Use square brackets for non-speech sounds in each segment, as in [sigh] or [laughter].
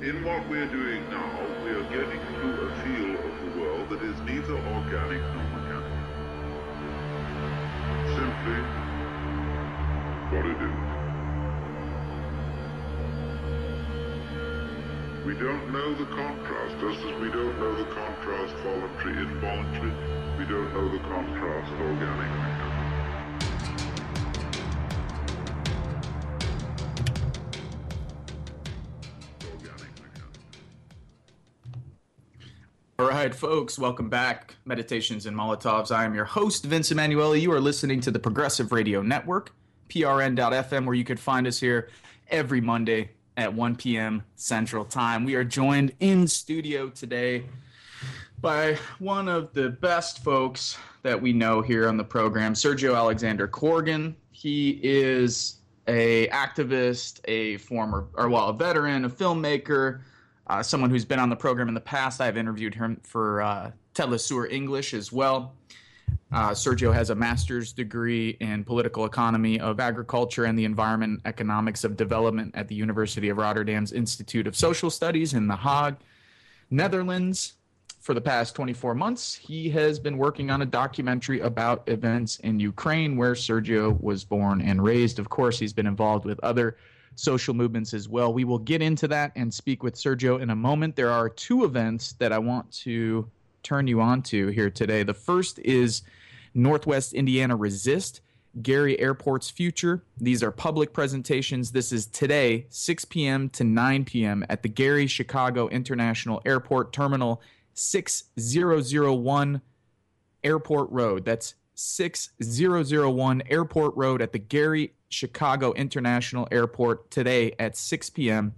In what we're doing now, we are getting to a feel of the world that is neither organic nor mechanical. Simply what it is. We don't know the contrast, just as we don't know the contrast voluntary involuntary. We don't know the contrast organic right, folks, welcome back. Meditations and Molotovs. I am your host, Vince Emanuele. You are listening to the Progressive Radio Network, prn.fm, where you could find us here every Monday at 1 p.m. Central Time. We are joined in studio today by one of the best folks that we know here on the program, Sergio Alexander Kochergin. He is a activist, a former, or well, a veteran, a filmmaker, uh, someone who's been on the program in the past. I've interviewed him for uh, Telesur English as well. Uh, Sergio has a master's degree in political economy of agriculture and the environment economics of development at the University of Rotterdam's Institute of Social Studies in The Hague, Netherlands. For the past 24 months, he has been working on a documentary about events in Ukraine where Sergio was born and raised. Of course, he's been involved with other social movements as well. We will get into that and speak with Sergio in a moment. There are two events that I want to turn you on to here today. The first is Northwest Indiana Resist, Gary Airport's Future. These are public presentations. This is today, 6 p.m. to 9 p.m. at the Gary Chicago International Airport Terminal 6001 Airport Road. That's 6001 Airport Road at the Gary Chicago International Airport today at 6 p.m.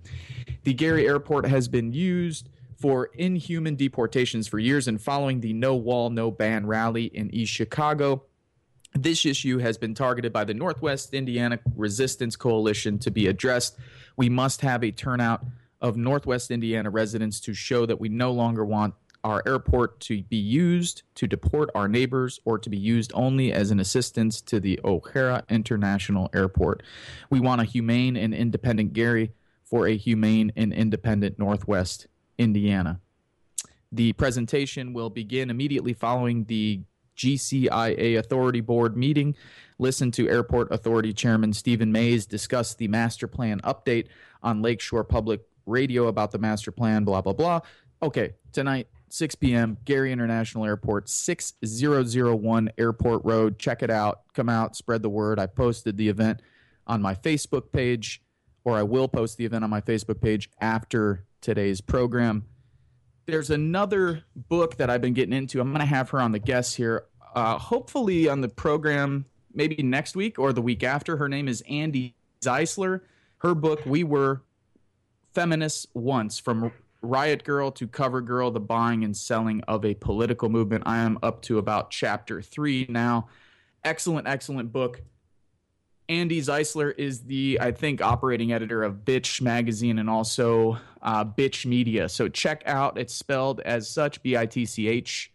The Gary Airport has been used for inhuman deportations for years, and following the No Wall, No Ban rally in East Chicago, this issue has been targeted by the Northwest Indiana Resistance Coalition to be addressed. We must have a turnout of Northwest Indiana residents to show that we no longer want our airport to be used to deport our neighbors or to be used only as an assistance to the O'Hare International Airport. We want a humane and independent Gary for a humane and independent Northwest Indiana. The presentation will begin immediately following the GCIA Authority Board meeting. Listen to Airport Authority Chairman Stephen Mays discuss the master plan update on Lakeshore Public Radio about the master plan, blah, blah, blah. Okay, tonight, 6 p.m., Gary International Airport, 6001 Airport Road. Check it out. Come out, spread the word. I posted the event on my Facebook page, or I will post the event on my Facebook page after today's program. There's another book that I've been getting into. I'm going to have her on the guest here, uh, hopefully on the program maybe next week or the week after. Her name is Andi Zeisler. Her book, We Were Feminists Once, from Riot Girl to Cover Girl, the buying and selling of a political movement. I am up to about chapter three now. Excellent, excellent book. Andi Zeisler is the, I think, operating editor of Bitch Magazine and also uh, Bitch Media. So check out, it's spelled as such, B I T C H.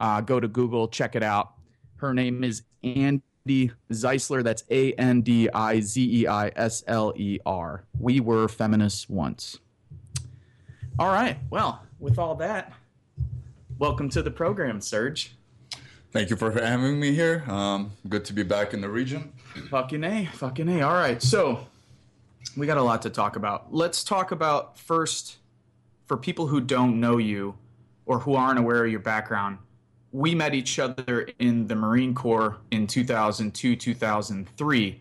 Uh, go to Google, check it out. Her name is Andi Zeisler. That's A N D I Z E I S L E R. We were feminists once. All right. Well, with all that, welcome to the program, Serge. Thank you for having me here. Um, good to be back in the region. Fucking A. Fucking A. All right. So we got a lot to talk about. Let's talk about first, for people who don't know you or who aren't aware of your background, we met each other in the Marine Corps in 2002, 2003.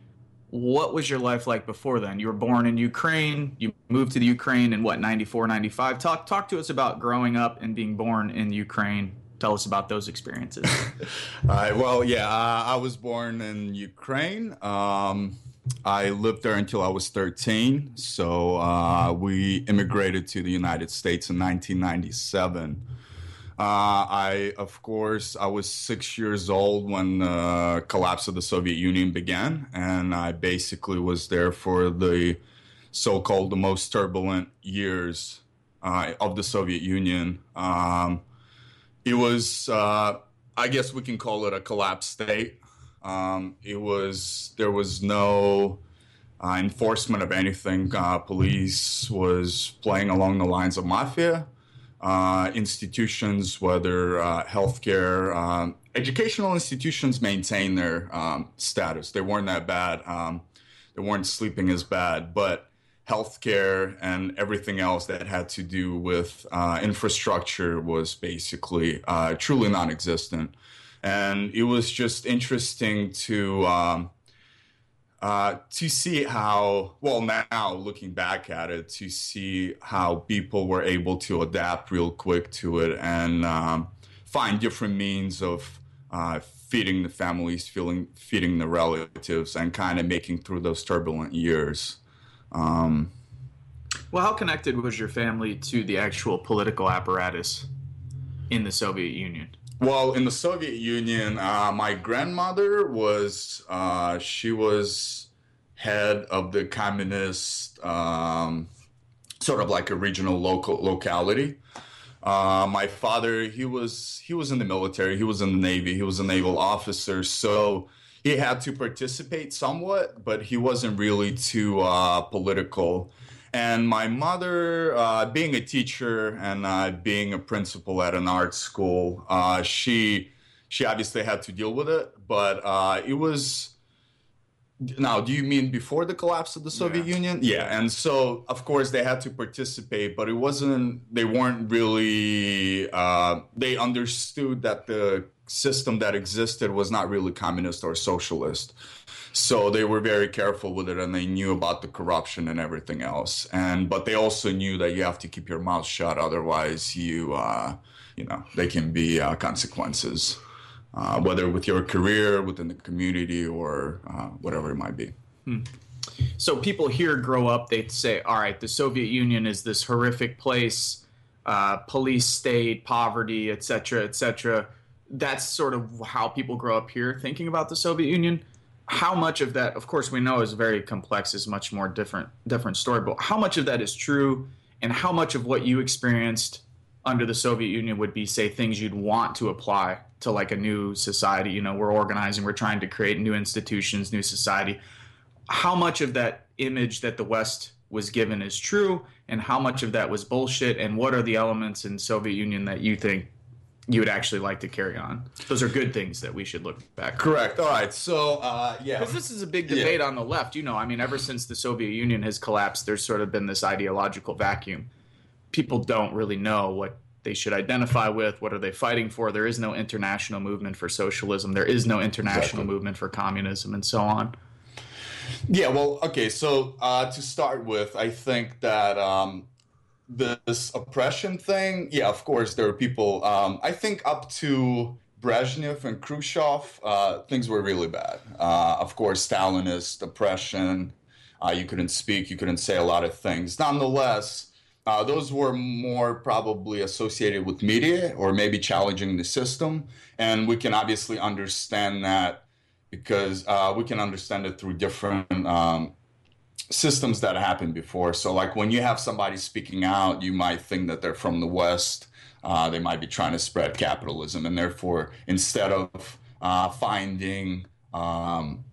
What was your life like before then? You were born in Ukraine. You moved to the Ukraine in what, 94, 95? Talk, talk to us about growing up and being born in Ukraine. Tell us about those experiences. [laughs] All right. Well, yeah, uh, I was born in Ukraine. Um, I lived there until I was 13. So uh, we immigrated to the United States in 1997. Uh, I, of course, I was six years old when the collapse of the Soviet Union began, and I basically was there for the so-called the most turbulent years uh, of the Soviet Union. Um, it was, uh, I guess we can call it a collapse state. Um, it was there was no uh, enforcement of anything. Uh, police was playing along the lines of mafia. Uh, institutions, whether uh, healthcare, um, educational institutions, maintain their um, status. They weren't that bad. Um, they weren't sleeping as bad, but healthcare and everything else that had to do with uh, infrastructure was basically uh, truly non-existent. And it was just interesting to um, uh, to see how, well, now looking back at it, to see how people were able to adapt real quick to it and um, find different means of uh, feeding the families, feeling, feeding the relatives, and kind of making through those turbulent years. Um, well, how connected was your family to the actual political apparatus in the Soviet Union? Well, in the Soviet Union, uh, my grandmother was uh, she was head of the communist um, sort of like a regional local locality. Uh, my father, he was he was in the military, he was in the navy, he was a naval officer, so he had to participate somewhat, but he wasn't really too uh, political. And my mother, uh, being a teacher and uh, being a principal at an art school, uh, she she obviously had to deal with it. But uh, it was now. Do you mean before the collapse of the Soviet Yeah. Union? Yeah. And so, of course, they had to participate, but it wasn't. They weren't really. Uh, they understood that the system that existed was not really communist or socialist. So they were very careful with it, and they knew about the corruption and everything else. And but they also knew that you have to keep your mouth shut, otherwise you, uh, you know, there can be uh, consequences, uh, whether with your career, within the community, or uh, whatever it might be. So people here grow up, they say, all right, the Soviet Union is this horrific place, uh, police state, poverty, et cetera, et cetera. That's sort of how people grow up here thinking about the Soviet Union. How much of that, of course, we know is very complex, is much more different, different story. But how much of that is true, and how much of what you experienced under the Soviet Union would be, say, things you'd want to apply to like a new society? You know, we're organizing, we're trying to create new institutions, new society how much of that image that the West was given is true, and how much of that was bullshit, and what are the elements in Soviet Union that you think you would actually like to carry on? Those are good things that we should look back. Correct. All right. So uh, yeah. Because this is a big debate on the left. You know, I mean, ever since the Soviet Union has collapsed, there's sort of been this ideological vacuum. People don't really know what they should identify with. What are they fighting for? There is no international movement for socialism. There is no international Exactly. movement for communism, and so on. Yeah, well, okay. So uh, to start with, I think that um, this oppression thing, yeah, of course, there are people. Um, I think up to Brezhnev and Khrushchev, uh, things were really bad. Uh, of course, Stalinist oppression. Uh, you couldn't speak. You couldn't say a lot of things. Nonetheless, uh, those were more probably associated with media or maybe challenging the system, and we can obviously understand that because uh, we can understand it through different um, systems that happened before. So, like when you have somebody speaking out, you might think that they're from the West. Uh, they might be trying to spread capitalism, and therefore, instead of uh, finding um,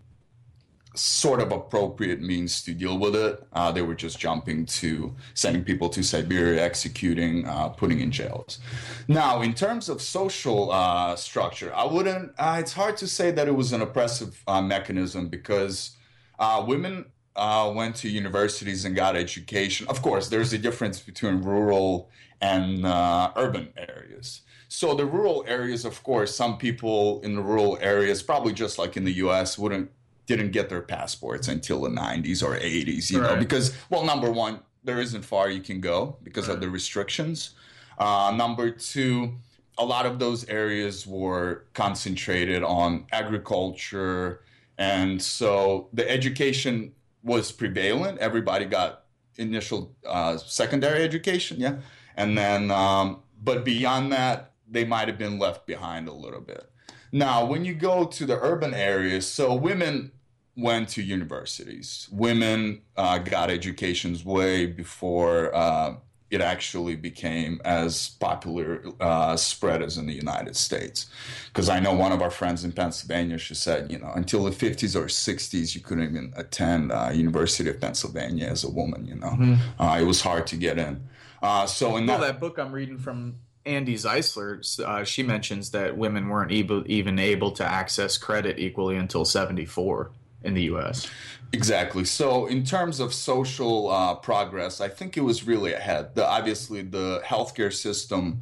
sort of appropriate means to deal with it, uh, they were just jumping to sending people to Siberia, executing, uh, putting in jails. Now, in terms of social uh, structure, I wouldn't. Uh, it's hard to say that it was an oppressive mechanism because uh, women uh, went to universities and got education. Of course, there's a difference between rural and uh, urban areas. So the rural areas, of course, some people in the rural areas, probably just like in the U.S., wouldn't didn't get their passports until the 90s or 80s. You know, because well, number one, there isn't far you can go because of the restrictions. Uh, number two, a lot of those areas were concentrated on agriculture. And so the education was prevalent. Everybody got initial uh, secondary education, yeah. And then, um, but beyond that, they might have been left behind a little bit. Now, when you go to the urban areas, so women went to universities. Women uh, got educations way before uh, it actually became as popular uh, spread as in the United States. Because I know one of our friends in Pennsylvania, she said, you know, until the 50s or 60s, you couldn't even attend uh, University of Pennsylvania as a woman. You know, mm-hmm. uh, it was hard to get in. Uh, so in well, that, that book I'm reading from Andi Zeisler, uh, she mentions that women weren't able, even able to access credit equally until 74 in the U.S. Exactly. So, in terms of social uh, progress, I think it was really ahead. The, obviously, the healthcare system,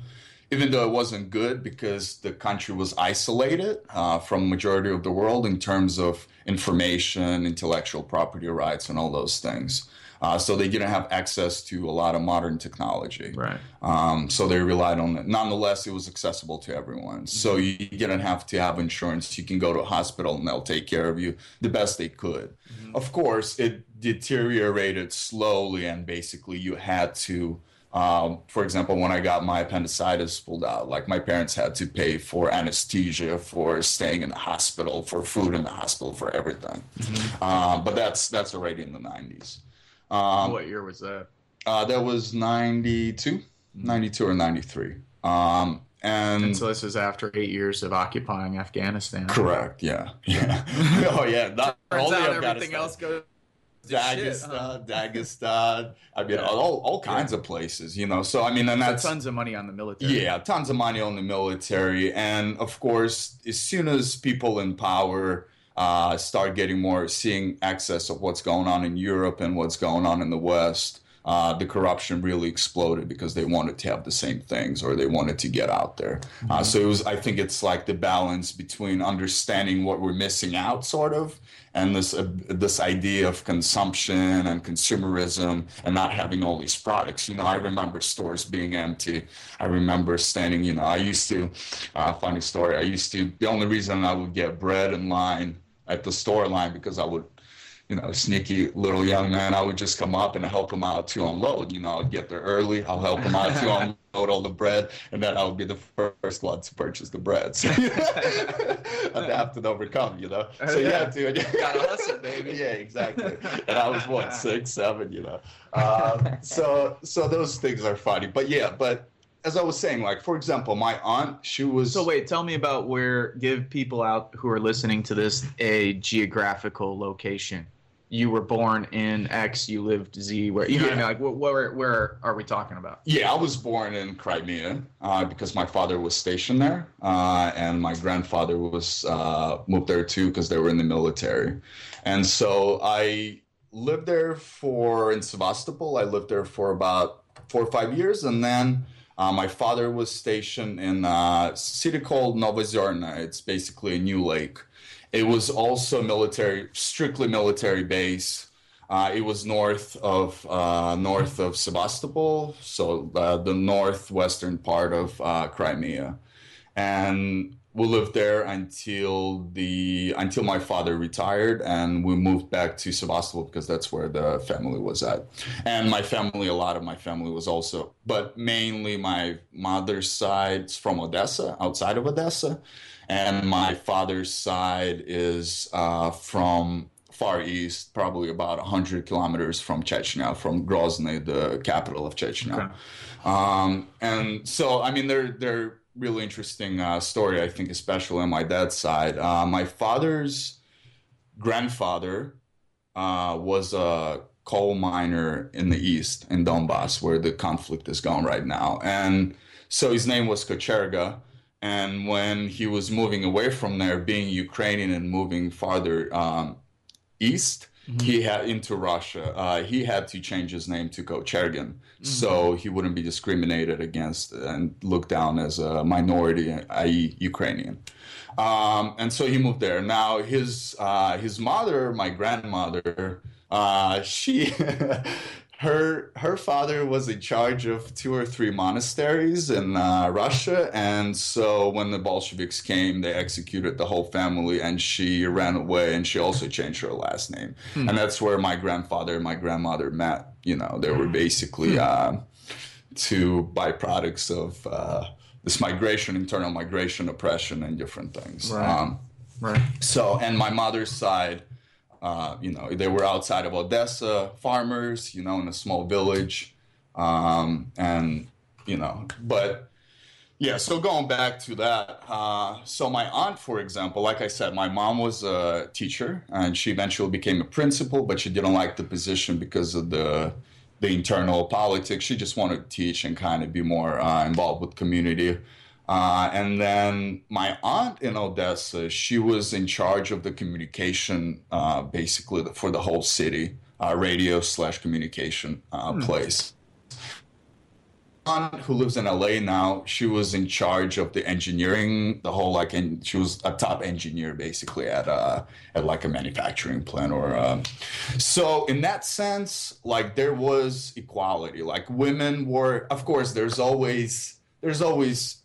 even though it wasn't good because the country was isolated uh, from majority of the world in terms of information, intellectual property rights, and all those things. Uh, so they didn't have access to a lot of modern technology. Right. Um, so they relied on it. Nonetheless, it was accessible to everyone. So mm-hmm. you didn't have to have insurance. You can go to a hospital and they'll take care of you the best they could. Mm-hmm. Of course, it deteriorated slowly, and basically you had to. Um, for example, when I got my appendicitis pulled out, like my parents had to pay for anesthesia, for staying in the hospital, for food in the hospital, for everything. Mm-hmm. Um, but that's that's already in the 90s. Um, what year was that? Uh, that was 92, 92 or 93. Um, and, and, so this is after eight years of occupying Afghanistan. Correct. Yeah. [laughs] [laughs] Yeah. oh yeah. Not Turns out everything else goes. Dagestan, huh? Dagestan. I mean, all, all kinds yeah. of places, you know. So I mean, and that's so tons of money on the military. Yeah, tons of money on the military, and of course, as soon as people in power uh, start getting more seeing access of what's going on in Europe and what's going on in the West. Uh, the corruption really exploded because they wanted to have the same things or they wanted to get out there. Uh, mm-hmm. Uh, so it was, I think it's like the balance between understanding what we're missing out, sort of, and this uh, this idea of consumption and consumerism and not having all these products. You know, I remember stores being empty. I remember standing. You know, I used to. Uh, funny story. I used to. The only reason I would get bread in line at the store line because I would, you know, sneaky little young man. I would just come up and help him out to unload. You know, I'd get there early. I'll help him out to [laughs] unload all the bread, and then I would be the first one to purchase the bread. So [laughs] adapt and overcome. You know. So yeah, dude. Gotta hustle, baby. [laughs] yeah, exactly. And I was what six, seven. You know. Um, so so those things are funny, but yeah, but as I was saying, like for example, my aunt, she was. So wait, tell me about where. Give people out who are listening to this a geographical location. You were born in X. You lived Z. Where you know yeah. what I mean? Like where where are we talking about? Yeah, I was born in Crimea uh, because my father was stationed there, uh, and my grandfather was uh, moved there too because they were in the military, and so I lived there for in Sevastopol. I lived there for about four or five years, and then uh, my father was stationed in a city called Novozerna. It's basically a new lake. It was also military, strictly military base. Uh, it was north of uh, north of Sebastopol, so uh, the northwestern part of uh, Crimea, and we lived there until the until my father retired and we moved back to Sebastopol because that's where the family was at. And my family, a lot of my family was also, but mainly my mother's side is from Odessa, outside of Odessa, and my father's side is uh, from far east, probably about 100 kilometers from Chechnya, from Grozny, the capital of Chechnya. Okay. Um, and so, I mean, they're they're really interesting uh, story, I think, especially on my dad's side. Uh, my father's grandfather uh, was a coal miner in the east, in Donbass, where the conflict is going right now. And so his name was Kocherga. And when he was moving away from there, being Ukrainian and moving farther um, east, Mm-hmm. he had into Russia. Uh, he had to change his name to Kochergin, mm-hmm. so he wouldn't be discriminated against and looked down as a minority, i.e., Ukrainian. Um, and so he moved there. Now his uh, his mother, my grandmother, uh, she [laughs] her her father was in charge of two or three monasteries in uh, Russia, and so when the Bolsheviks came, they executed the whole family, and she ran away, and she also changed her last name, hmm. and that's where my grandfather and my grandmother met. You know, they were basically hmm. uh, two byproducts of uh, this migration, internal migration, oppression, and different things. Right. Um, right. So, and my mother's side uh, you know, they were outside of Odessa, farmers, you know, in a small village. um, and you know, but yeah. So going back to that, uh, so my aunt, for example, like I said, my mom was a teacher, and she eventually became a principal, but she didn't like the position because of the the internal politics. She just wanted to teach and kind of be more uh, involved with community. Uh, and then my aunt in Odessa, she was in charge of the communication, uh, basically for the whole city, uh, radio slash communication uh, hmm. place. Aunt who lives in LA now, she was in charge of the engineering, the whole like, and she was a top engineer basically at uh at like a manufacturing plant or. Uh, so in that sense, like there was equality. Like women were, of course, there's always there's always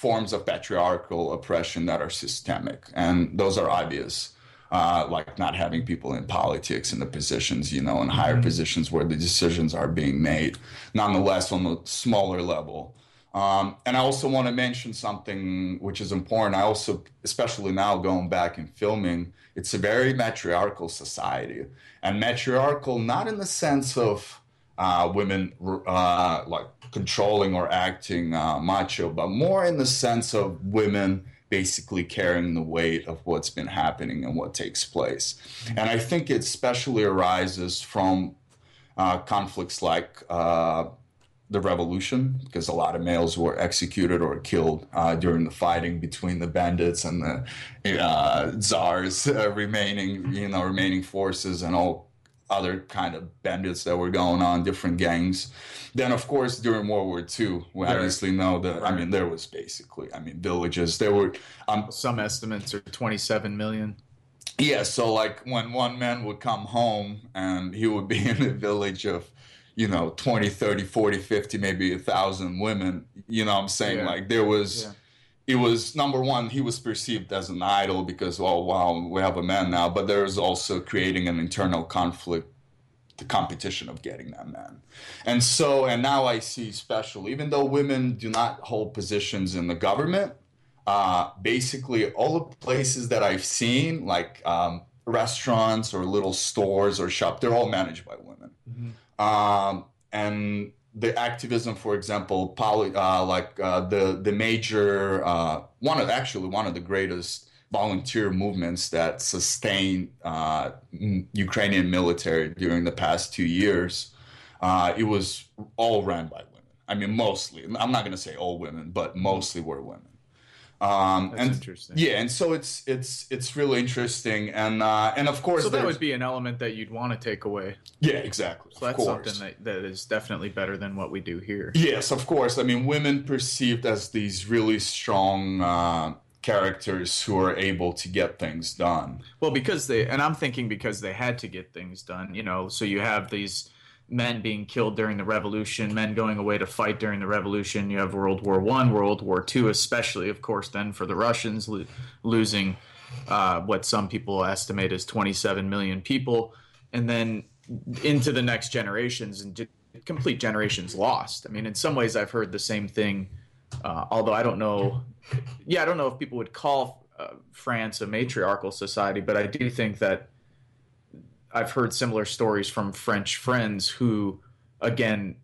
forms of patriarchal oppression that are systemic, and those are obvious. Uh, like not having people in politics in the positions, you know, in higher mm-hmm. positions where the decisions are being made. Nonetheless, on the smaller level. Um, and I also want to mention something which is important. I also, especially now going back and filming, it's a very matriarchal society. And matriarchal, not in the sense of uh, women uh, like controlling or acting uh, macho, but more in the sense of women basically carrying the weight of what's been happening and what takes place. And I think it especially arises from uh, conflicts like uh, the revolution, because a lot of males were executed or killed uh, during the fighting between the bandits and the uh, czars uh, remaining, you know, remaining forces and all other kind of bandits that were going on, different gangs. Then, of course, during World War II, we there, obviously know that. Right. I mean, there was basically, I mean, villages. There were um, some estimates are 27 million. Yeah, so like when one man would come home and he would be [laughs] in a village of, you know, 20, 30, 40, 50, maybe a thousand women. You know, I'm saying yeah. like there was. Yeah he was number one he was perceived as an idol because oh wow we have a man now. But there's also creating an internal conflict the competition of getting that man. And so and now i see special even though women do not hold positions in the government uh, basically all the places that i've seen like um, restaurants or little stores or shop they're all managed by women. Mm-hmm. um, and the activism, for example, poly, uh, like uh, the the major uh, one of actually one of the greatest volunteer movements that sustained uh, Ukrainian military during the past two years. Uh, it was all ran by women. I mean, mostly. I'm not going to say all women, but mostly were women. Um, That's and, interesting. Yeah, and so it's it's it's really interesting, and uh, and of course, so that would be an element that you'd want to take away. Yeah, exactly. So that's something that, that is definitely better than what we do here. Yes, of course. I mean, women perceived as these really strong uh, characters who are able to get things done. Well, because they, and I'm thinking because they had to get things done. You know, so you have these men being killed during the revolution, men going away to fight during the revolution. You have World War One, World War Two, especially, of course, then for the Russians lo- losing uh, what some people estimate as 27 million people, and then into the next generations and complete generations lost. I mean, in some ways, I've heard the same thing. Uh, although I don't know, yeah, I don't know if people would call uh, France a matriarchal society, but I do think that I've heard similar stories from French friends who, again,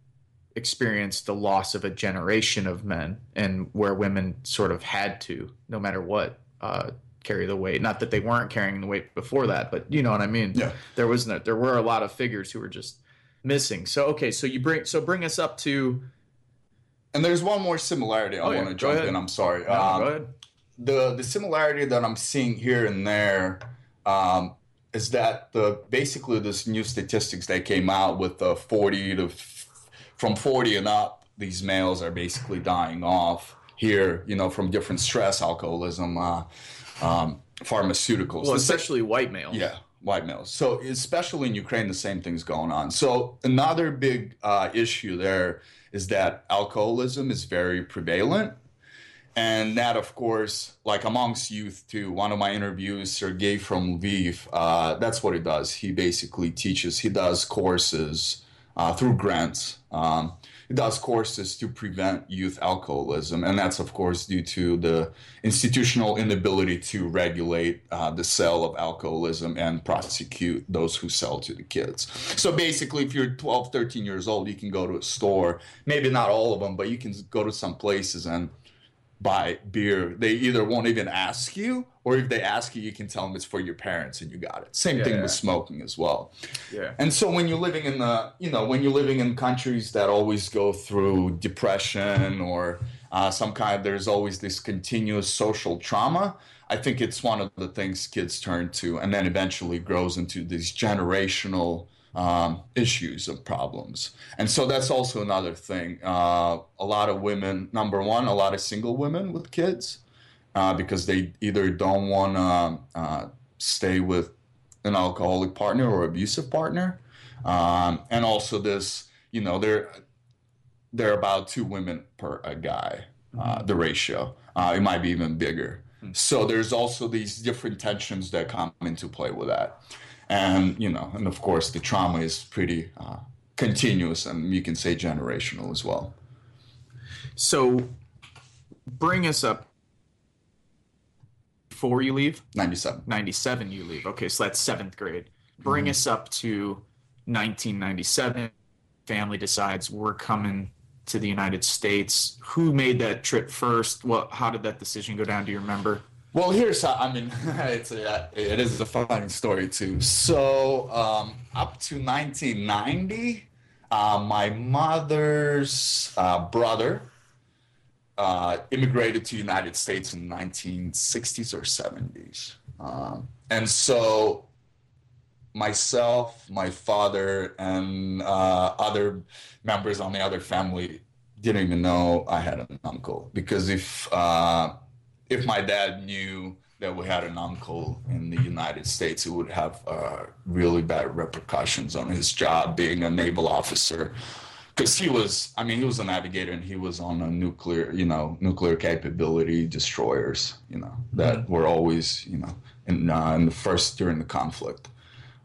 experienced the loss of a generation of men, and where women sort of had to, no matter what, uh, carry the weight. Not that they weren't carrying the weight before that, but you know what I mean. Yeah. There was no, there were a lot of figures who were just missing. So okay, so you bring so bring us up to. And there's one more similarity I oh, want to jump ahead. in. I'm sorry. No, um, go ahead. The the similarity that I'm seeing here and there. Um, is that the basically this new statistics that came out with the 40 to from 40 and up these males are basically dying off here you know from different stress alcoholism uh, um, pharmaceuticals. Well especially white males. Yeah white males. So especially in ukraine the same thing's going on. So another big uh, issue there is that alcoholism is very prevalent and that of course like amongst youth too one of my interviews sergey from lviv uh, that's what he does he basically teaches he does courses uh, through grants. Um, it does courses to prevent youth alcoholism, and that's of course due to the institutional inability to regulate uh, the sale of alcoholism and prosecute those who sell to the kids. So basically, if you're 12, 13 years old, you can go to a store, maybe not all of them, but you can go to some places and buy beer. They either won't even ask you, or if they ask you, you can tell them it's for your parents and you got it. Same Yeah, thing yeah. with smoking as well. Yeah. And so when you're living in the, you know, when you're living in countries that always go through depression or uh, some kind, there's always this continuous social trauma. I think it's one of the things kids turn to, and then eventually grows into these generational um, issues and problems. And so that's also another thing. Uh, a lot of women, number one, a lot of single women with kids, uh, because they either don't want to uh, stay with an alcoholic partner or abusive partner, um, and also this, you know, they're they're about two women per a guy, uh, the ratio. Uh, it might be even bigger. So there's also these different tensions that come into play with that, and you know, and of course the trauma is pretty uh, continuous and you can say generational as well. So bring us up before you leave. Ninety-seven. 97 you leave. Okay, so that's seventh grade. Bring us up to 1997. Family decides we're coming to the United States. Who made that trip first? What? How did that decision go down? Do you remember? Well, here's how. I mean, [laughs] it's a, it is a funny story too. So, um, up to 1990, uh, my mother's uh, brother uh, immigrated to United States in the 1960s or 70s, um, and so myself, my father, and uh, other members on the other family didn't even know I had an uncle because if uh, if my dad knew that we had an uncle in the United States, it would have uh, really bad repercussions on his job being a naval officer. Because he was, I mean, he was a navigator and he was on a nuclear, you know, nuclear capability destroyers, you know, that were always, you know, in, uh, in the first during the conflict.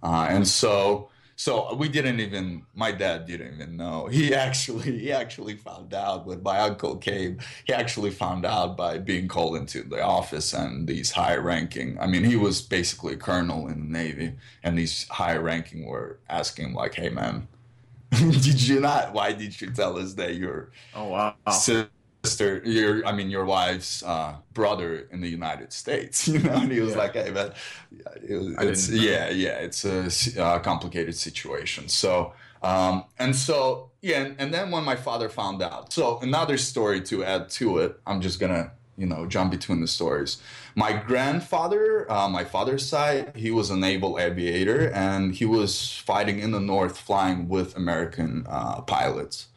Uh, and so, so we didn't even. My dad didn't even know. [laughs] He actually, he actually found out when my uncle came. He actually found out by being called into the office and these high-ranking. I mean, he was basically a colonel in the Navy, and these high-ranking were asking him like, "Hey, man, [laughs] did you not? Why did you tell us that you're Oh wow! Sister, your I mean your wife's uh, brother in the United States, [laughs] you know, and he was Yeah. like, "Hey, it it's yeah, yeah, it's a, uh, complicated situation." So, um, and so yeah, and, and then when my father found out, so another story to add to it, I'm just gonna you know jump between the stories. My grandfather, uh, my father's side, he was a naval aviator, and he was fighting in the north, flying with American uh, pilots.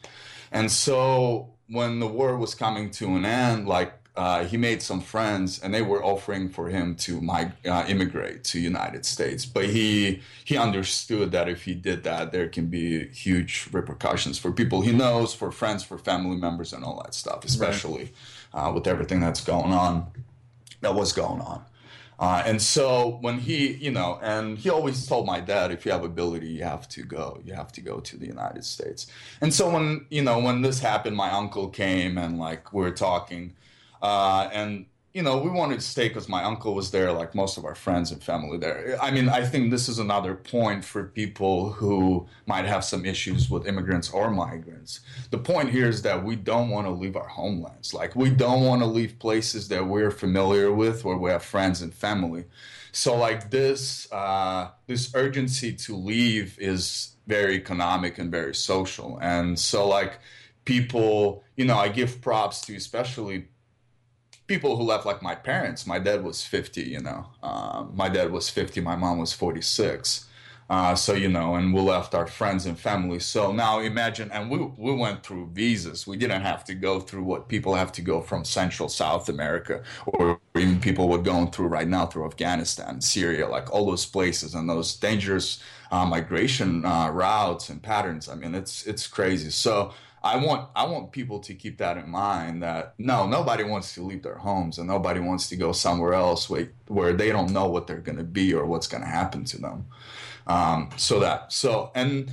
And so when the war was coming to an end, like uh, he made some friends, and they were offering for him to mig- uh, immigrate to United States. But he he understood that if he did that, there can be huge repercussions for people he knows, for friends, for family members, and all that stuff. Especially uh, with everything that's going on, that was going on. Uh, and so when he, you know, and he always told my dad, if you have ability, you have to go. You have to go to the United States. And so when, you know, when this happened, my uncle came and like we were talking, uh, and you know, we wanted to stay because my uncle was there, like most of our friends and family there. I mean, I think this is another point for people who might have some issues with immigrants or migrants. The point here is that we don't want to leave our homelands. Like, we don't want to leave places that we're familiar with, where we have friends and family. So, like this, uh, this urgency to leave is very economic and very social. And so, like, people, you know, I give props to especially people who left like my parents my dad was 50 you know. Um, my dad was 50 my mom was 46 uh, so you know and we left our friends and family. So now imagine and we, we went through visas. We didn't have to go through what people have to go from central south america or even people were going through right now through afghanistan syria like all those places and those dangerous uh, migration uh, routes and patterns. I mean it's it's crazy. So I want I want people to keep that in mind that no nobody wants to leave their homes and nobody wants to go somewhere else where, where they don't know what they're going to be or what's going to happen to them. Um, so that so and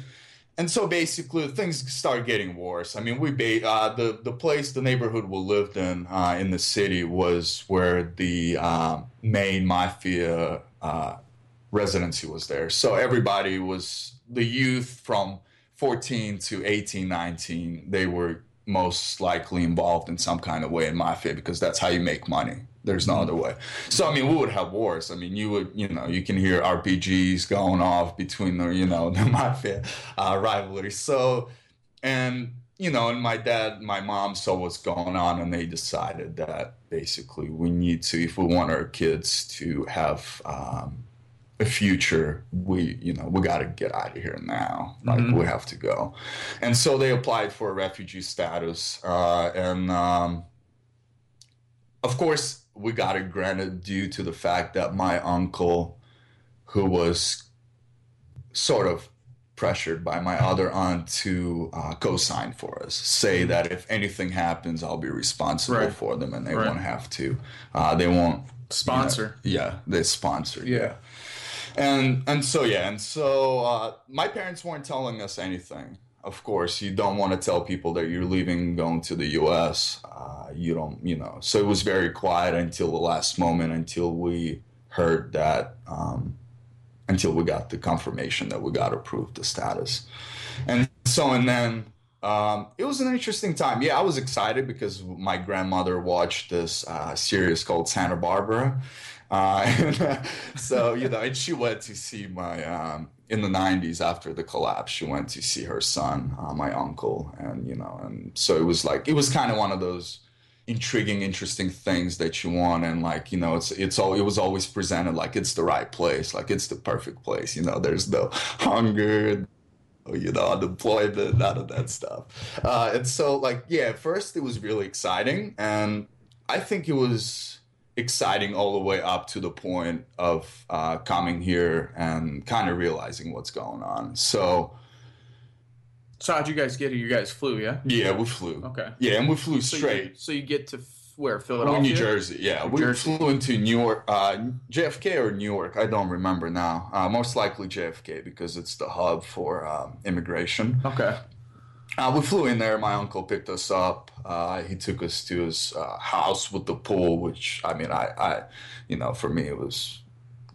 and so basically things start getting worse. I mean, we ba- uh, the the place, the neighborhood we lived in uh, in the city was where the uh, main mafia uh, residency was there. So everybody was the youth from 14 to 18, 19. They were most likely involved in some kind of way in mafia because that's how you make money. There's no other way. So I mean, we would have wars. I mean, you would, you know, you can hear RPGs going off between the, you know, [laughs] the mafia uh, rivalry. So, and you know, and my dad, my mom saw what's going on, and they decided that basically we need to, if we want our kids to have um, a future, we, you know, we got to get out of here now. Like Mhm. we have to go, and so they applied for refugee status, uh, and um, of course we got it granted due to the fact that my uncle, who was sort of pressured by my other aunt to uh, co-sign for us, say that if anything happens, I'll be responsible Right. for them, and they Right. won't have to. Uh, they won't Sponsor. yeah, they sponsor Yeah. And and so yeah, and so uh, my parents weren't telling us anything. Of course, you don't want to tell people that you're leaving, going to the U.S. Uh, you don't, you know. So it was very quiet until the last moment, until we heard that, um, until we got the confirmation that we got approved the status. And so and then um, it was an interesting time. Yeah, I was excited because my grandmother watched this uh, series called Santa Barbara. Uh, [laughs] uh, so you know, and she went to see my um, in the '90s after the collapse. She went to see her son, uh, my uncle, and you know, and so it was like it was kind of one of those intriguing, interesting things that you want, and like you know, it's it's all it was always presented like it's the right place, like it's the perfect place. You know, there's no [laughs] hunger, you know, unemployment, none of that stuff. Uh, and so, like, yeah, at first it was really exciting, and I think it was exciting all the way up to the point of uh, coming here and kind of realizing what's going on. So, So how'd you guys get here? You guys flew, yeah? yeah, we flew. Okay. Yeah, and we flew So straight. You, so you get to where Philadelphia? New Jersey, yeah. New we Jersey. flew into New York, uh, JFK or New York, I don't remember now. Uh, most likely JFK because it's the hub for um, immigration. Okay. Uh, we flew in there. My uncle picked us up. Uh, he took us to his uh, house with the pool, which I mean, I, I, you know, for me it was,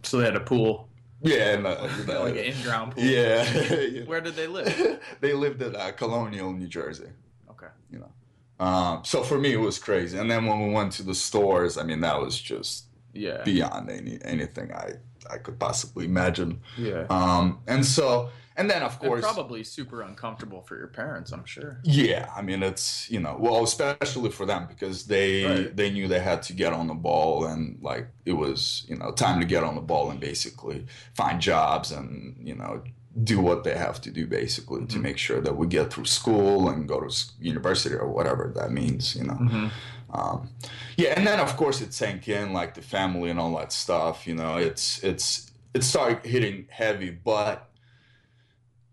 So they had a pool, yeah, and, uh, like an in-ground pool. yeah. [laughs] Where did they live? [laughs] they lived at uh, Colonia, New Jersey. Okay. You know, um, so for me it was crazy. And then when we went to the stores, I mean, that was just Yeah. beyond any anything I I could possibly imagine. Yeah. Um, and so, and then of course, probably super uncomfortable for your parents, I'm sure. Yeah, I mean it's you know well especially for them because they Right. they knew they had to get on the ball and like it was you know time to get on the ball and basically find jobs and you know do what they have to do basically to Mhm. make sure that we get through school and go to university or whatever that means you know Mm-hmm. um, yeah and then of course it sank in like the family and all that stuff you know it's it's it started hitting heavy but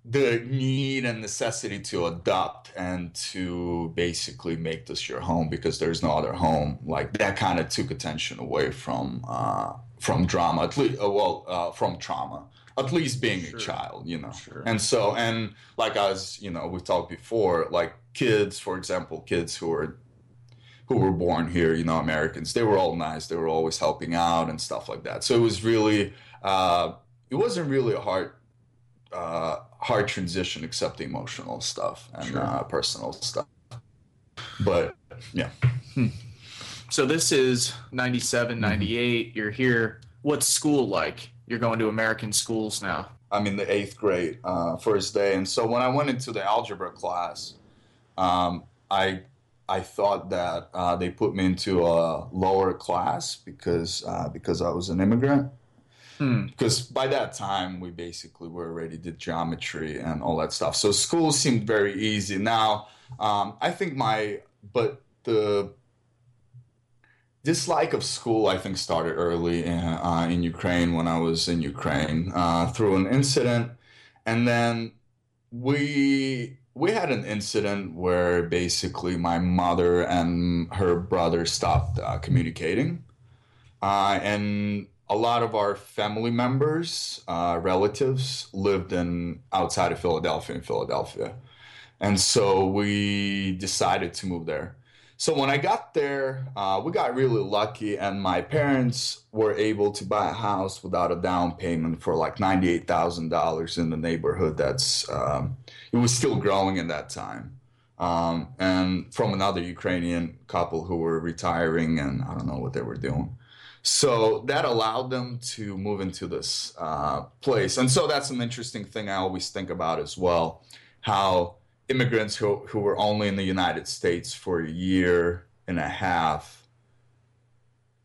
the need and necessity to adopt and to basically make this your home because there's no other home like that kind of took attention away from uh, from drama at least uh, well uh, from trauma at least being Sure. a child you know Sure. and so and like as you know we talked before like kids for example kids who were who were born here you know americans they were all nice they were always helping out and stuff like that so it was really uh, it wasn't really a hard uh, hard transition except the emotional stuff and Sure. uh, personal stuff but yeah So this is 97, 98. You're here. What's school like? You're going to American schools now. I'm in the eighth grade, uh, first day, and so when I went into the algebra class, um, I I thought that uh, they put me into a lower class because uh, because I was an immigrant. Hmm. Because by that time we basically were already did geometry and all that stuff, so school seemed very easy. Now um, I think my but the dislike of school I think started early in, uh, in Ukraine when I was in Ukraine uh, through an incident, and then we we had an incident where basically my mother and her brother stopped uh, communicating, uh, and a lot of our family members, uh, relatives lived in outside of Philadelphia in Philadelphia. And so we decided to move there. So when I got there, uh, we got really lucky, and my parents were able to buy a house without a down payment for like ninety-eight thousand dollars in the neighborhood. That's um, it was still growing in that time, um, and from another Ukrainian couple who were retiring, and I don't know what they were doing. So that allowed them to move into this uh, place, and so that's an interesting thing I always think about as well, how immigrants who, who were only in the United States for a year and a half,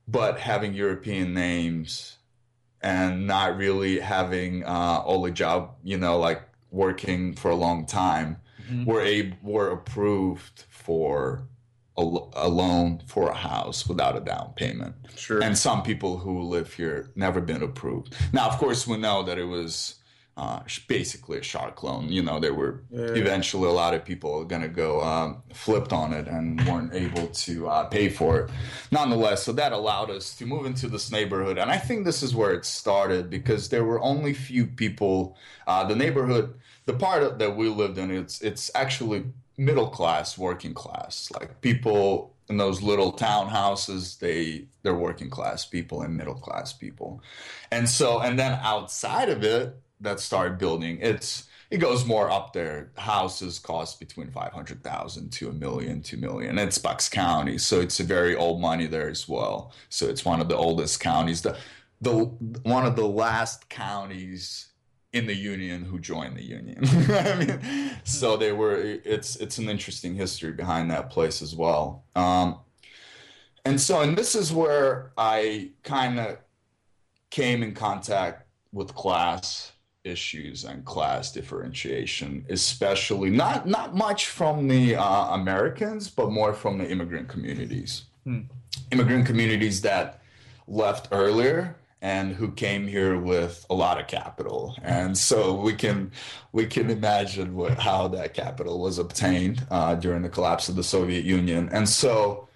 but having European names and not really having uh, the job, you know, like working for a long time, mm-hmm. were a, were approved for a, a, loan for a house without a down payment. Sure. And some people who live here never been approved. Now, of course, we know that it was uh, basically a shark loan. You know, there were yeah. eventually a lot of people going to go um, flipped on it and weren't able to uh, pay for it. Nonetheless, so that allowed us to move into this neighborhood, and I think this is where it started because there were only few people. Uh, the neighborhood, the part that we lived in, it's it's actually middle class, working class, like people in those little townhouses they they're working class people and middle class people and so and then outside of it that start building, it's it goes more up there. Houses cost between five hundred thousand to a million, two million. It's Bucks County, so it's a very old money there as well. So it's one of the oldest counties. The the one of the last counties in the union who joined the union. [laughs] I mean, so they were. It's it's an interesting history behind that place as well. Um, and so, and this is where I kind of came in contact with class issues and class differentiation, especially not not much from the uh, Americans, but more from the immigrant communities, hmm. immigrant communities that left earlier and who came here with a lot of capital. And so we can we can imagine what, how that capital was obtained uh, during the collapse of the soviet union. And so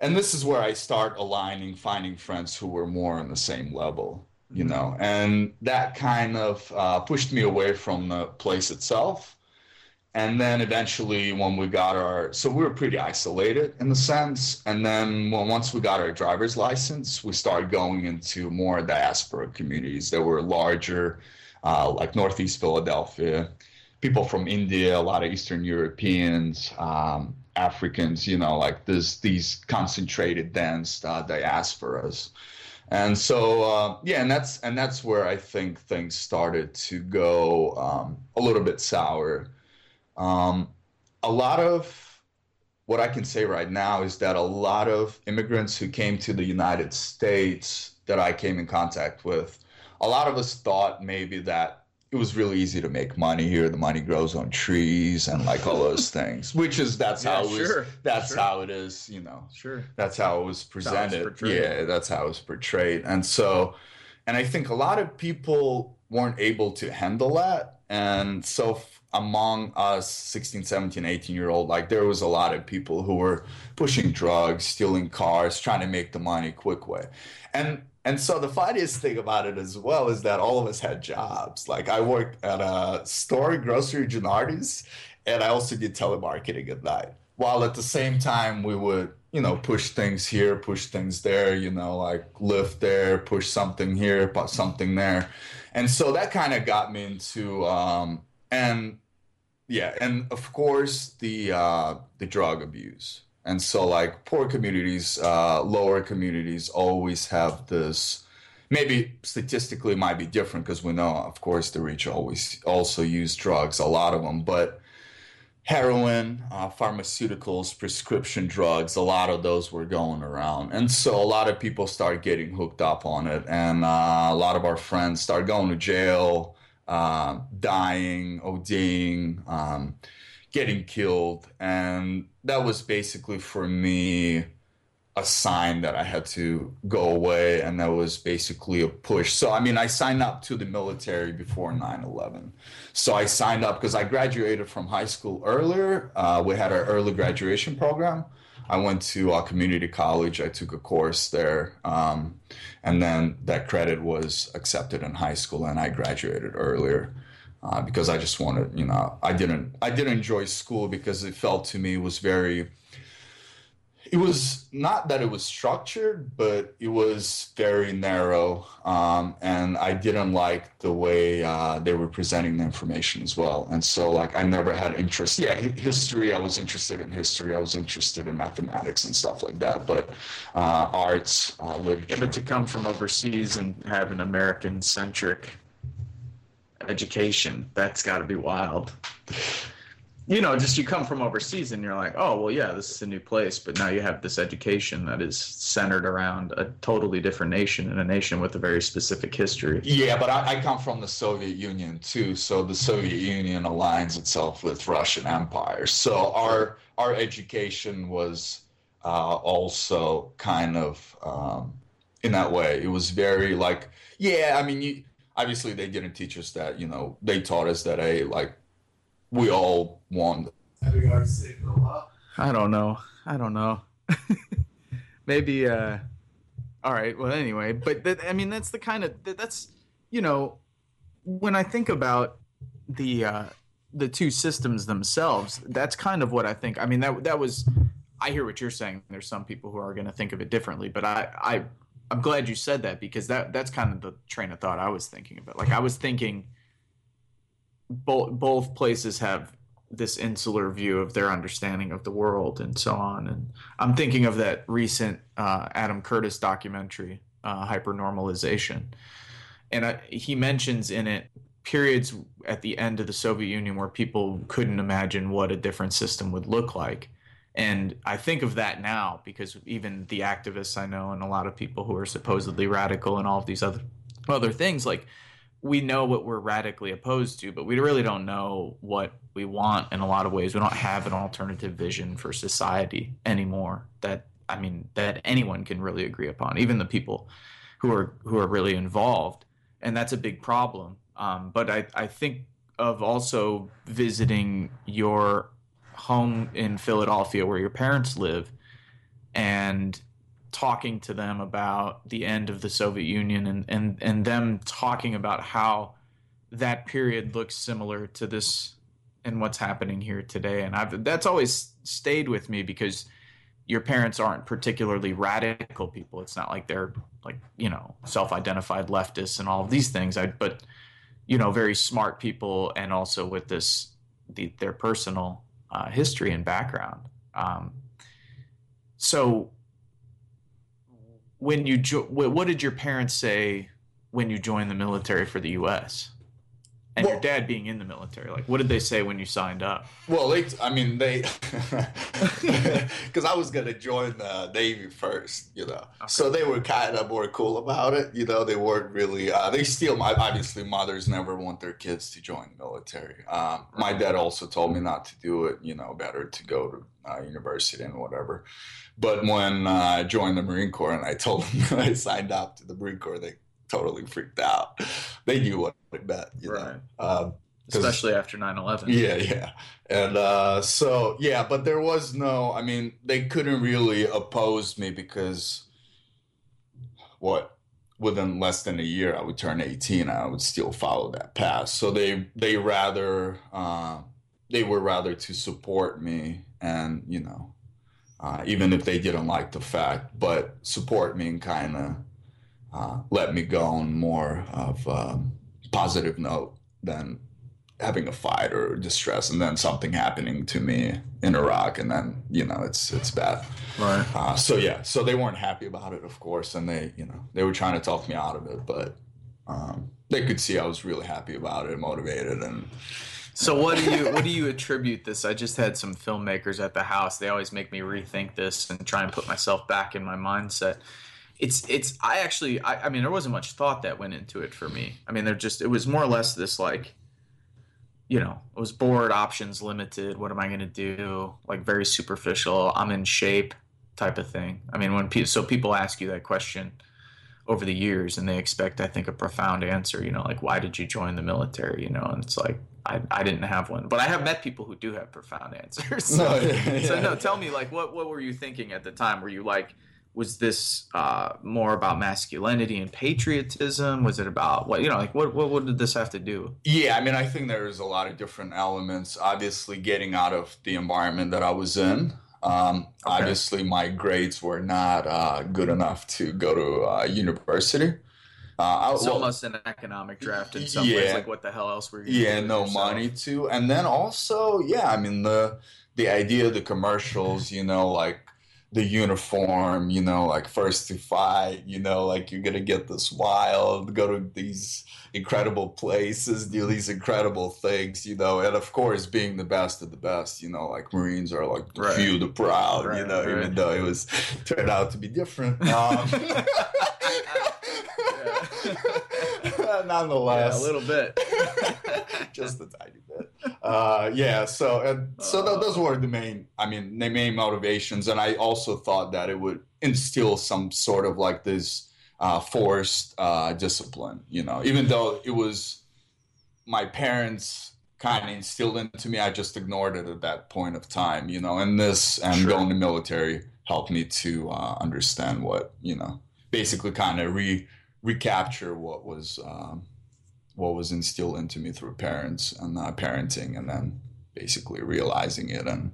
and this is where i start aligning finding friends who were more on the same level you know, and that kind of uh, pushed me away from the place itself. And then eventually, when we got our, so we were pretty isolated in the sense. And then once we got our driver's license, we started going into more diaspora communities that were larger, uh, like Northeast Philadelphia, people from India, a lot of Eastern Europeans, um, Africans, you know, like this, these concentrated, dense uh, diasporas and so uh, yeah and that's and that's where i think things started to go um, a little bit sour um, a lot of what i can say right now is that a lot of immigrants who came to the united states that i came in contact with a lot of us thought maybe that it was really easy to make money here. The money grows on trees and like all those [laughs] things, which is that's yeah, how it was, that's sure. how it is, you know. Sure. That's how it was presented. Yeah, that's how it was portrayed. And so and I think a lot of people weren't able to handle that. And so among us 16, 17, 18 year old, like there was a lot of people who were pushing drugs, stealing cars, trying to make the money quick way. And and so the funniest thing about it as well is that all of us had jobs. Like I worked at a store, grocery Genuardi's, and I also did telemarketing at night. While at the same time we would, you know, push things here, push things there, you know, like lift there, push something here, put something there. And so that kind of got me into um and yeah, and of course the uh the drug abuse and so, like, poor communities, uh, lower communities always have this. Maybe statistically might be different because we know, of course, the rich always also use drugs, a lot of them. But heroin, uh, pharmaceuticals, prescription drugs, a lot of those were going around. And so a lot of people start getting hooked up on it. And uh, a lot of our friends start going to jail, uh, dying, ODing. Um, getting killed. And that was basically for me a sign that I had to go away. And that was basically a push. So, I mean, I signed up to the military before 9 11. So I signed up because I graduated from high school earlier. Uh, we had our early graduation program. I went to a community college. I took a course there, um, and then that credit was accepted in high school, and I graduated earlier. Uh, because I just wanted, you know, I didn't, I didn't enjoy school because it felt to me was very, it was not that it was structured, but it was very narrow, um, and I didn't like the way uh, they were presenting the information as well. And so, like, I never had interest. Yeah, history. I was interested in history. I was interested in mathematics and stuff like that. But uh, arts, uh, yeah, but to come from overseas and have an American centric education, that's got to be wild you know, just you come from overseas and you're like, oh, well, yeah, this is a new place, but now you have this education that is centered around a totally different nation and a nation with a very specific history. Yeah, but I, I come from the Soviet Union too, so the Soviet Union aligns itself with Russian Empire. So our our education was uh, also kind of um, in that way. It was very like, yeah, I mean, you, obviously they didn't teach us that. You know, they taught us that a like we all won. I don't know. I don't know. [laughs] Maybe. uh All right. Well, anyway, but that, I mean, that's the kind of that's you know, when I think about the uh the two systems themselves, that's kind of what I think. I mean, that that was. I hear what you're saying. There's some people who are going to think of it differently, but I I I'm glad you said that because that that's kind of the train of thought I was thinking about. Like I was thinking both both places have this insular view of their understanding of the world and so on. And I'm thinking of that recent uh, Adam Curtis documentary, uh, Hypernormalization, and I, he mentions in it periods at the end of the Soviet Union where people couldn't imagine what a different system would look like. And I think of that now because even the activists I know and a lot of people who are supposedly radical and all of these other other things like we know what we're radically opposed to, but we really don't know what we want in a lot of ways. We don't have an alternative vision for society anymore that I mean that anyone can really agree upon, even the people who are who are really involved, and that's a big problem. Um, but I, I think of also visiting your home in Philadelphia where your parents live, and talking to them about the end of the Soviet Union and, and, and them talking about how that period looks similar to this and what's happening here today. And I've, that's always stayed with me because your parents aren't particularly radical people. It's not like they're like, you know, self-identified leftists and all of these things. I, but, you know, very smart people and also with this, the, their personal uh, history and background. Um, so when you jo- what did your parents say when you joined the military for the U.S. and well, your dad being in the military? Like, what did they say when you signed up? Well, they, I mean, they, [laughs] because I was gonna join the Navy first, you know, okay. so they were kind of more cool about it. You know, they weren't really. Uh, they still, my obviously, mothers never want their kids to join the military. Um, my dad also told me not to do it. You know, better to go to uh, university and whatever. But when uh, I joined the Marine Corps and I told them [laughs] I signed up to the Marine Corps, they totally freaked out. They knew what it meant, you right. know. Um, Especially after 9 11. Yeah, yeah. And uh, so, yeah, but there was no, I mean, they couldn't really oppose me because what? Within less than a year, I would turn 18. I would still follow that path. So they they rather uh, they were rather to support me and you know uh, even if they didn't like the fact, but support me and kind of uh, let me go on more of a positive note than having a fight or distress and then something happening to me in Iraq and then you know it's it's bad. Right. Uh, so yeah, so they weren't happy about it, of course, and they you know they were trying to talk me out of it, but um, they could see I was really happy about it, motivated, and so what do you what do you attribute this? I just had some filmmakers at the house. They always make me rethink this and try and put myself back in my mindset. It's it's I actually I, I mean there wasn't much thought that went into it for me. I mean there just it was more or less this like you know, I was bored, options limited. What am I going to do? Like very superficial. I'm in shape type of thing. I mean, when people, so people ask you that question over the years and they expect, I think, a profound answer, you know, like, why did you join the military? You know, and it's like, I, I didn't have one, but I have met people who do have profound [laughs] answers. So, No, yeah, so no, tell me like what what were you thinking at the time? Were you like was this uh, more about masculinity and patriotism? Was it about what you know like what what, what did this have to do? Yeah, I mean, I think there's a lot of different elements. Obviously, getting out of the environment that I was in. Um, Okay. Obviously, my grades were not uh, good enough to go to uh, university. Uh, I, It's well, almost an economic draft in some ways. Like what the hell else were you? yeah, no yourself? money too, and then also, yeah, I mean the the idea of the commercials, you know, like the uniform, you know, like first to fight, you know, like you're gonna get this wild, go to these incredible places, do these incredible things, you know, and of course being the best of the best, you know, like Marines are like the Right. few, the proud, you Right, know, even though it was [laughs] turned out to be different. Um, [laughs] [laughs] [laughs] Yeah, Nonetheless, a little bit. [laughs] just a tiny bit. Uh, yeah. So and so tho- those were the main. I mean, the main motivations, and I also thought that it would instill some sort of like this uh, forced uh, discipline. You know, even though it was my parents kind of instilled into me, I just ignored it at that point of time. You know, and this and Sure. going to military helped me to uh, understand what you know, basically kind of re recapture what was. Um, what was instilled into me through parents and uh, parenting, and then basically realizing it. And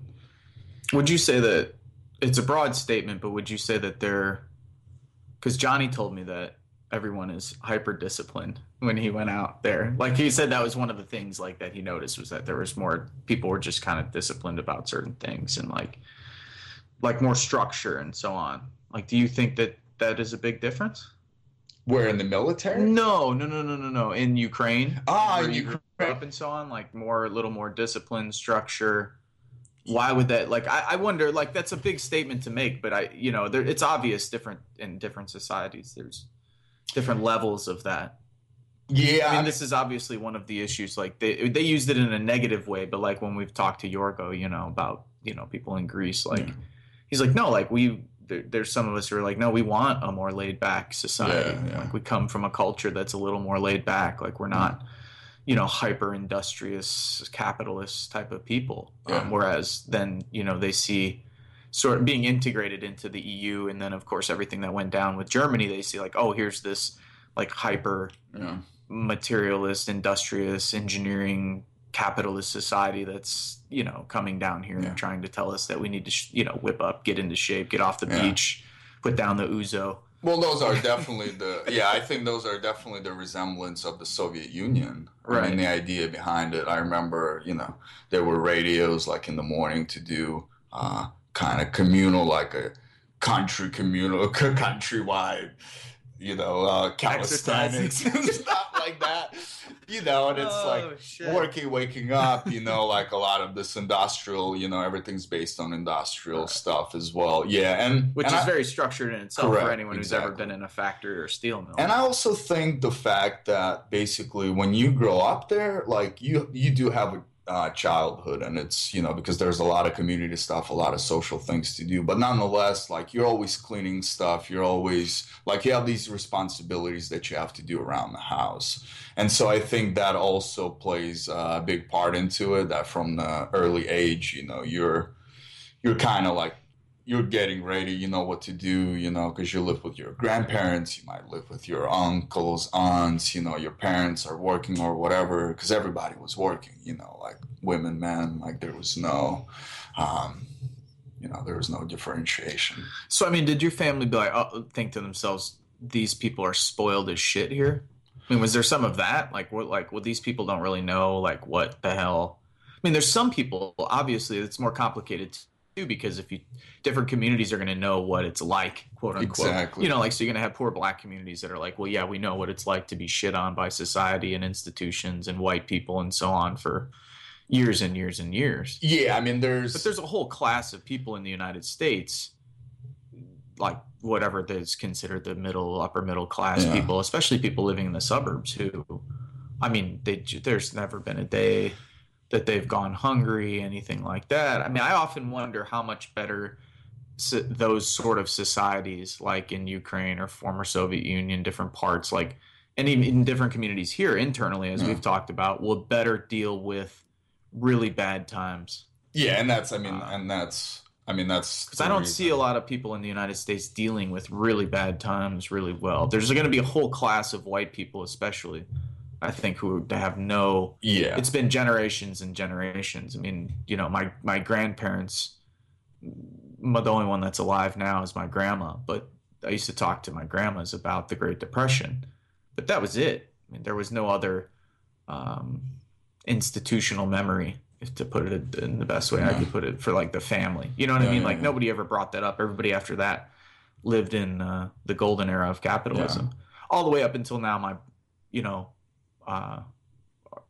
Would you say that it's a broad statement, but would you say that they're because Johnny told me that everyone is hyper disciplined when he went out there. Like he said that was one of the things like that he noticed was that there was more people were just kind of disciplined about certain things and like like more structure and so on. Like do you think that that is a big difference? We're in the military. No, no, no, no, no, no. In Ukraine, Ah, in Ukraine. up and so on, like more, a little more discipline, structure. Why would that? Like, I, I wonder. Like, that's a big statement to make, but I, you know, there, it's obvious different in different societies. There's different levels of that. Yeah, I mean, this is obviously one of the issues. Like, they they used it in a negative way, but like when we've talked to Yorgo, you know, about you know people in Greece, like Yeah. he's like, no, like we. There, there's some of us who are like, no, we want a more laid back society. Yeah, yeah. Like we come from a culture that's a little more laid back. Like we're not, you know, hyper industrious capitalist type of people. Yeah. Um, whereas then, you know, they see sort of being integrated into the EU, and then of course everything that went down with Germany, they see like, oh, here's this like hyper materialist, industrious, engineering, capitalist society that's you know coming down here Yeah. and trying to tell us that we need to sh- you know whip up, get into shape, get off the Yeah. beach, put down the ouzo. Well, those are [laughs] definitely the yeah. I think those are definitely the resemblance of the Soviet Union. I Right. mean, the idea behind it. I remember, you know, there were radios like in the morning to do uh, kind of communal, like a country communal, [laughs] countrywide, you know, uh, calisthenics and stuff like that. You know, and it's like Oh, shit. working, waking up, you know, like a lot of this industrial, you know, everything's based on industrial stuff as well. Yeah, and which and is I- very structured in itself for anyone who's ever been in a factory or steel mill. And I also think the fact that basically when you grow up there, like you you do have a uh, childhood, and it's you know because there's a lot of community stuff, a lot of social things to do. But nonetheless, like you're always cleaning stuff. You're always like you have these responsibilities that you have to do around the house, and so I think that also plays a big part into it. That from the early age, you know, you're you're kind of like you're getting ready, you know what to do, you know, because you live with your grandparents, you might live with your uncles, aunts, you know, your parents are working or whatever, because everybody was working, you know, like women, men, like there was no, um, you know, there was no differentiation. so, I mean, did your family be like, oh, think to themselves, these people are spoiled as shit here? I mean, was there some of that? Like, what, like, well, these people don't really know, like, what the hell? I mean, there's some people, obviously, it's more complicated too, because if you, different communities are going to know what it's like, quote unquote. Exactly. You know, like, so you're going to have poor black communities that are like, well, yeah, we know what it's like to be shit on by society and institutions and white people and so on for years and years and years. Yeah, I mean, there's, But there's a whole class of people in the United States, like whatever that's considered the middle, upper middle class Yeah. people, especially people living in the suburbs who, I mean, they, there's never been a day that they've gone hungry, anything like that. I mean, I often wonder how much better those sort of societies, like in Ukraine or former Soviet Union, different parts, like and even in different communities here internally, as Yeah. we've talked about, will better deal with really bad times. Yeah, and that's I mean, Uh, and that's I mean that's Because I don't see a lot of people in the United States dealing with really bad times really well. There's going to be a whole class of white people, especially, I think, who they have no. Yeah, It's been generations and generations. I mean, you know, my my grandparents. The only one that's alive now is my grandma, but I used to talk to my grandmas about the Great Depression, but that was it. I mean, there was no other um, institutional memory, if to put it in the best way I could put it, for like the family. You know what I mean? yeah, like yeah. nobody ever brought that up. Everybody after that lived in uh, the golden era of capitalism, all the way up until now. My, you know, uh,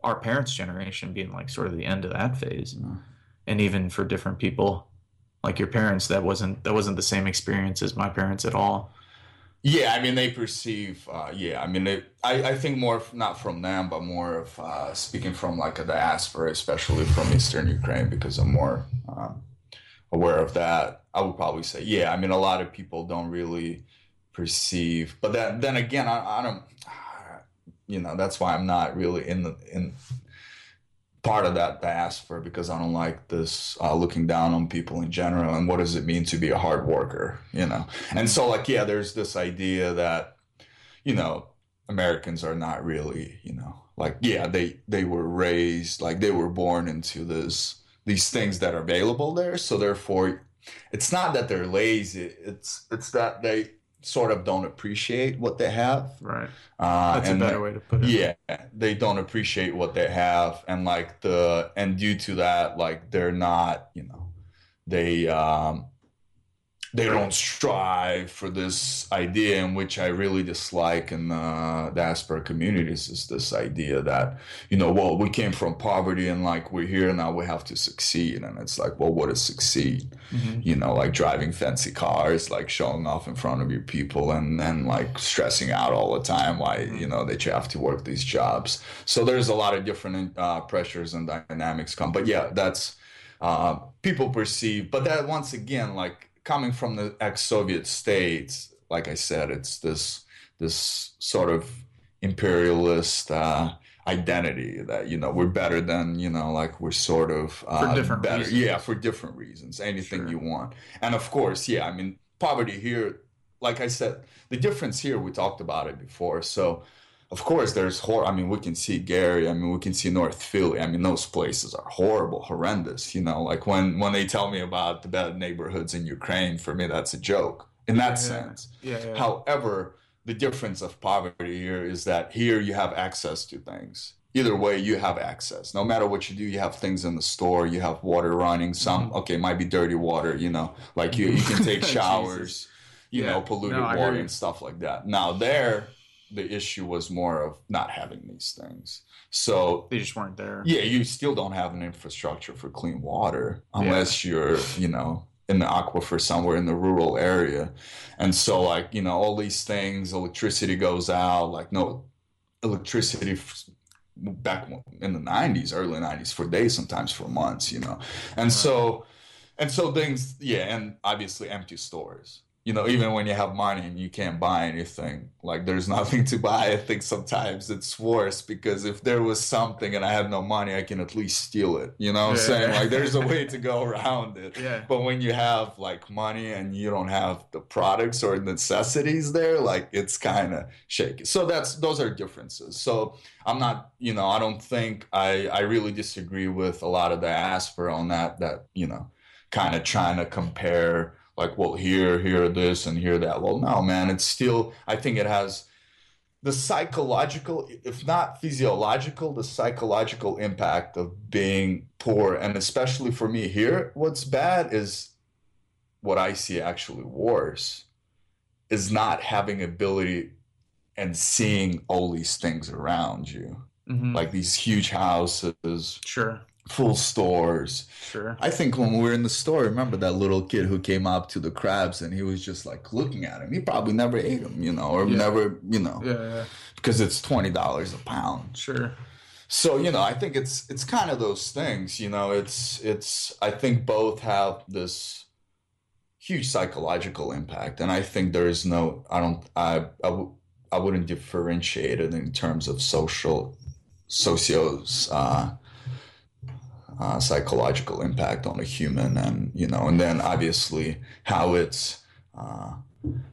our parents' generation being like sort of the end of that phase, Yeah. and even for different people, like your parents, that wasn't that wasn't the same experience as my parents at all. Yeah, I mean they perceive. Uh, yeah, I mean they, I I think more of, not from them, but more of uh, speaking from like a diaspora, especially from Eastern Ukraine, because I'm more um, aware of that. I would probably say, yeah. I mean, a lot of people don't really perceive, but then then again, I, I don't. You know, that's why I'm not really in the in part of that diaspora because I don't like this uh, looking down on people in general and what does it mean to be a hard worker, you know? And so, like, yeah, there's this idea that, you know, Americans are not really, you know, like, yeah, they they were raised like they were born into this these things that are available there. So therefore, it's not that they're lazy. It's it's that they sort of don't appreciate what they have. Right. Uh, That's a better way to put it. yeah, they don't appreciate what they have, and like the and due to that, like they're not, you know, they um they don't strive for this idea in which I really dislike in the diaspora communities is this idea that you know, well, we came from poverty and like we're here now, we have to succeed, and it's like, well, what is succeed? Mhm. you know, like driving fancy cars, like showing off in front of your people and then like stressing out all the time why, you know, that you have to work these jobs. So there's a lot of different uh, pressures and dynamics come. But yeah, that's uh, people perceive. But that once again, like coming from the ex-Soviet states, like I said, it's this this sort of imperialist uh, identity that you know we're better than you know like we're sort of uh, different better reasons. yeah for different reasons anything Sure. you want and of course yeah i mean poverty here like i said the difference here we talked about it before so of course there's horror i mean we can see gary i mean we can see north philly i mean those places are horrible horrendous you know like when when they tell me about the bad neighborhoods in ukraine for me that's a joke in that Yeah. sense Yeah. yeah. However, the difference of poverty here is that here you have access to things. Either way, you have access. No matter what you do, you have things in the store. You have water running. Some Mm-hmm. okay, might be dirty water. You know, like you you can take [laughs] showers. You Yeah. know, polluted No, water and stuff like that. Now there, the issue was more of not having these things. So they just weren't there. yeah, you still don't have an infrastructure for clean water unless you're, you know, in the aquifer somewhere in the rural area. And so, like, you know, all these things, electricity goes out, like, no electricity f- back in the 90s, early 90s for days, sometimes for months, you know. And so, and so things, yeah, and obviously empty stores. You know, even when you have money and you can't buy anything, like there's [laughs] nothing to buy. I think sometimes it's worse because if there was something and I had no money, I can at least steal it. You know what I'm Yeah. saying? Like there's a way [laughs] to go around it. Yeah. But when you have like money and you don't have the products or necessities there, like it's kind of shaky. So that's those are differences. So I'm not, you know, I don't think I I really disagree with a lot of the diaspora on that. That you know, kind of trying to compare like, well, here, here, this, and here, that. Well, no, man, it's still. I think it has the psychological, if not physiological, the psychological impact of being poor, and especially for me here, what's bad is what I see actually worse is not having ability and seeing all these things around you, Mhm. like these huge houses, Sure. Full stores. Sure. I think when we were in the store, remember that little kid who came up to the crabs and he was just like looking at him. He probably never ate them, you know, or Yeah. never, you know, Yeah. Yeah. because it's twenty dollars a pound. Sure. So you know, I think it's it's kind of those things. You know, it's it's. I think both have this huge psychological impact, and I think there is no. I don't. I. I w- I wouldn't differentiate it in terms of social, socios, uh, uh, psychological impact on a human, and you know, and then obviously how it's uh,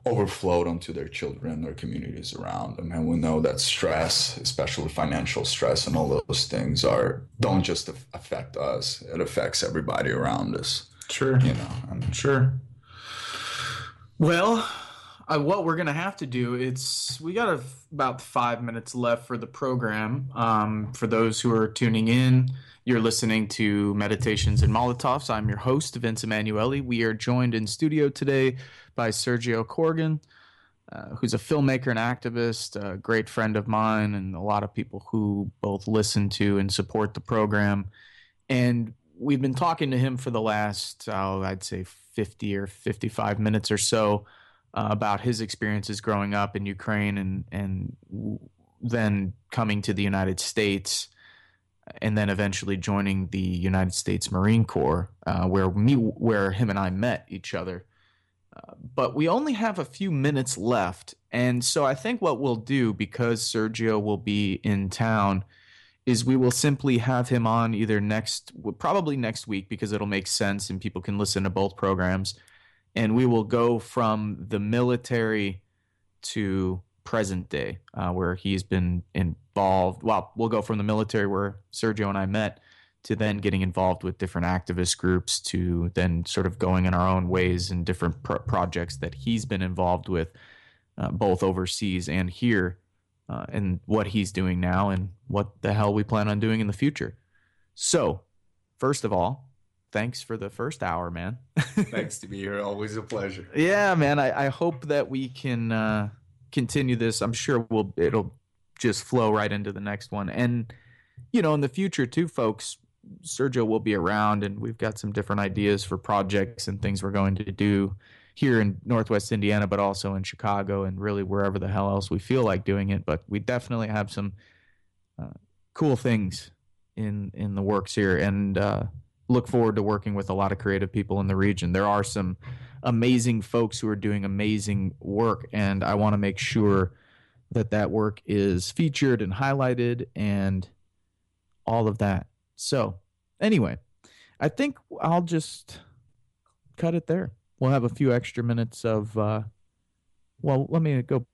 overflowed onto their children, their communities around them, and we know that stress, especially financial stress, and all those things are don't just affect us; it affects everybody around us. Sure, you know, and, sure. Well, uh, what we're gonna have to do it's we got about five minutes left for the program. Um, for those who are tuning in, you're listening to Meditations and Molotovs. I'm your host Vince Emanuele. We are joined in studio today by Sergio Kochergin, uh, who's a filmmaker and activist, a great friend of mine, and a lot of people who both listen to and support the program. And we've been talking to him for the last, oh, I'd say 50 or 55 minutes or so uh, about his experiences growing up in Ukraine and and then coming to the United States and then eventually joining the United States Marine Corps, uh, where me where him and I met each other. Uh, but we only have a few minutes left, and so I think what we'll do because Sergio will be in town is we will simply have him on either next, probably next week because it'll make sense and people can listen to both programs and we will go from the military to present day, uh, where he's been involved. Well, we'll go from the military where Sergio and I met to then getting involved with different activist groups to then sort of going in our own ways in different pro- projects that he's been involved with, uh, both overseas and here, uh, and what he's doing now and what the hell we plan on doing in the future. So, first of all, thanks for the first hour, man. [laughs] thanks to be here. Always a pleasure. Yeah, man. I, I hope that we can uh, continue this. I'm sure we'll it'll just flow right into the next one. And you know, in the future too, folks, Sergio will be around, and we've got some different ideas for projects and things we're going to do here in Northwest Indiana, but also in Chicago and really wherever the hell else we feel like doing it. But we definitely have some uh, cool things in in the works here, and uh, look forward to working with a lot of creative people in the region. There are some amazing folks who are doing amazing work, and I want to make sure that that work is featured and highlighted and all of that. So, anyway, I think I'll just cut it there. We'll have a few extra minutes of, uh, well, let me go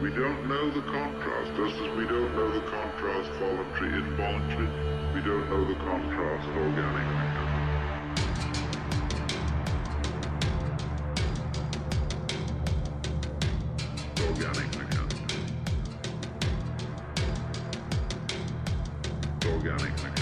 We don't know the contrast, just as we don't know the contrast voluntary involuntary. We don't know the contrast organic organic mechanics. Organic mechanics.